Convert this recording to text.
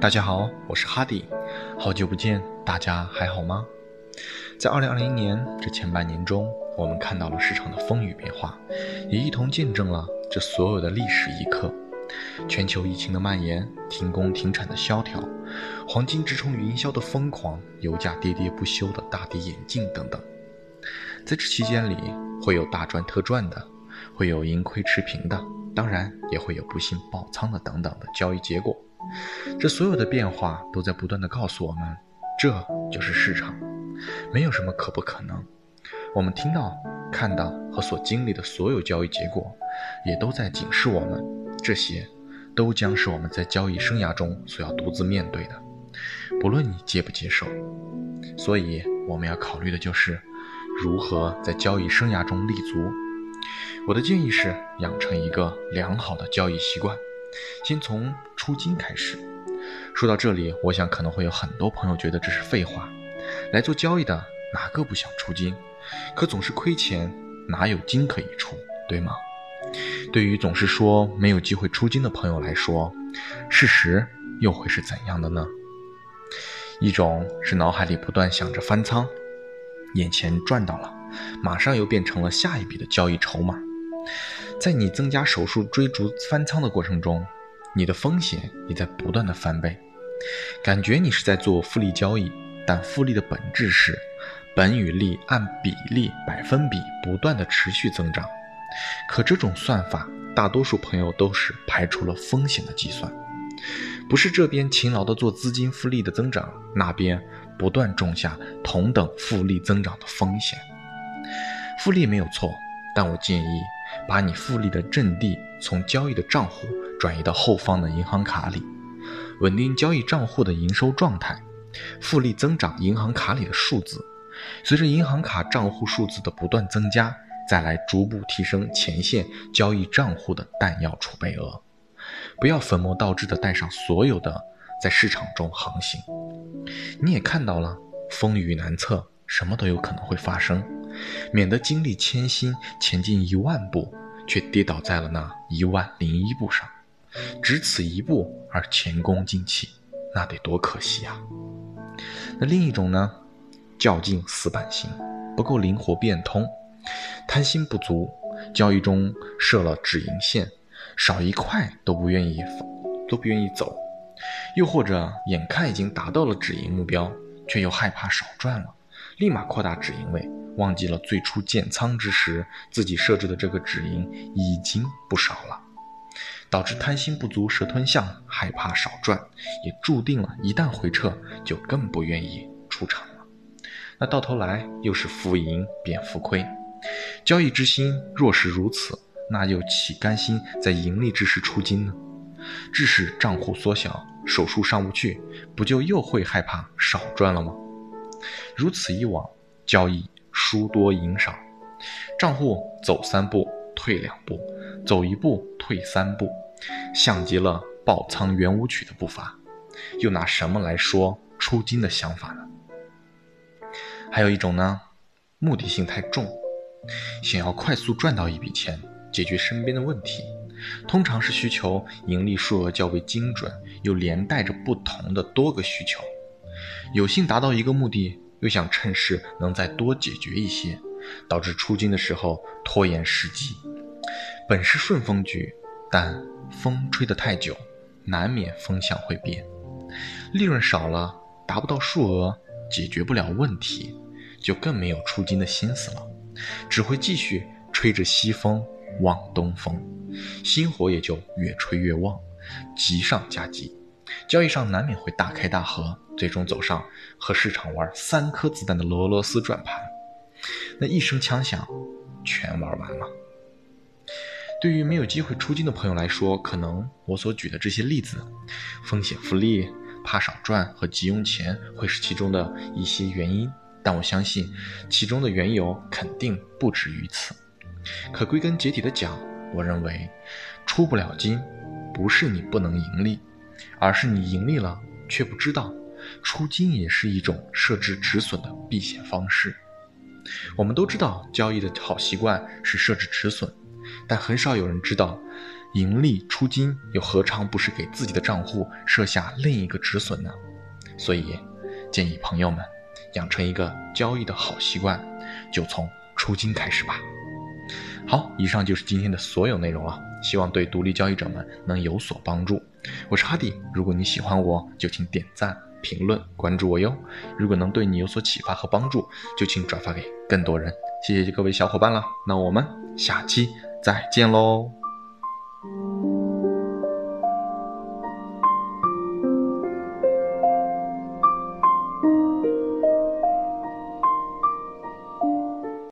大家好，我是哈迪，好久不见，大家还好吗？在二零二零年这前半年中，我们看到了市场的风雨变化，也一同见证了这所有的历史一刻。全球疫情的蔓延，停工停产的萧条，黄金直冲云霄的疯狂，油价跌跌不休的大跌眼镜等等。在这期间里，会有大赚特赚的，会有盈亏持平的，当然也会有不幸爆仓的等等的交易结果。这所有的变化都在不断的告诉我们，这就是市场，没有什么可不可能。我们听到、看到和所经历的所有交易结果，也都在警示我们，这些都将是我们在交易生涯中所要独自面对的，不论你接不接受。所以，我们要考虑的就是如何在交易生涯中立足。我的建议是，养成一个良好的交易习惯。先从出金开始。说到这里，我想可能会有很多朋友觉得这是废话。来做交易的哪个不想出金？可总是亏钱，哪有金可以出，对吗？对于总是说没有机会出金的朋友来说，事实又会是怎样的呢？一种是脑海里不断想着翻仓，眼前赚到了，马上又变成了下一笔的交易筹码。在你增加手术追逐翻仓的过程中，你的风险也在不断的翻倍。感觉你是在做复利交易，但复利的本质是本与利按比例百分比不断的持续增长。可这种算法，大多数朋友都是排除了风险的计算，不是这边勤劳的做资金复利的增长，那边不断种下同等复利增长的风险。复利没有错，但我建议。把你复利的阵地从交易的账户转移到后方的银行卡里，稳定交易账户的营收状态，复利增长银行卡里的数字，随着银行卡账户数字的不断增加，再来逐步提升前线交易账户的弹药储备额。不要本末倒置的带上所有的在市场中航行。你也看到了，风雨难测，什么都有可能会发生。免得经历千辛前进一万步，却跌倒在了那一万零一步上，只此一步而前功尽弃，那得多可惜啊！那另一种呢？较劲死板型，不够灵活变通，贪心不足，交易中设了止盈线，少一块都不愿意，都不愿意走，又或者眼看已经达到了止盈目标，却又害怕少赚了，立马扩大止盈位。忘记了最初建仓之时自己设置的这个止盈已经不少了，导致贪心不足蛇吞象，害怕少赚，也注定了一旦回撤就更不愿意出场了。那到头来又是浮盈变浮亏，交易之心若是如此，那又岂甘心在盈利之时出金呢？致使账户缩小，手术上不去，不就又会害怕少赚了吗？如此一往，交易。输多赢少，账户走三步退两步，走一步退三步，像极了爆仓圆舞曲的步伐，又拿什么来说出金的想法呢？还有一种呢，目的性太重，想要快速赚到一笔钱，解决身边的问题，通常是需求盈利数额较为精准，又连带着不同的多个需求，有幸达到一个目的。又想趁势能再多解决一些，导致出金的时候拖延时机。本是顺风局，但风吹得太久，难免风向会变。利润少了，达不到数额，解决不了问题，就更没有出金的心思了，只会继续吹着西风望东风，心火也就越吹越旺，急上加急。交易上难免会大开大合，最终走上和市场玩三颗子弹的俄罗斯转盘。那一声枪响，全玩完了。对于没有机会出金的朋友来说，可能我所举的这些例子，风险复利、怕少赚和急用钱会是其中的一些原因，但我相信其中的缘由肯定不止于此。可归根结底的讲，我认为出不了金，不是你不能盈利。而是你盈利了却不知道，出金也是一种设置止损的避险方式。我们都知道交易的好习惯是设置止损，但很少有人知道，盈利出金，又何尝不是给自己的账户设下另一个止损呢？所以，建议朋友们养成一个交易的好习惯，就从出金开始吧。好，以上就是今天的所有内容了，希望对独立交易者们能有所帮助。我是哈迪，如果你喜欢我，就请点赞、评论、关注我哟。如果能对你有所启发和帮助，就请转发给更多人。谢谢各位小伙伴了，那我们下期再见喽。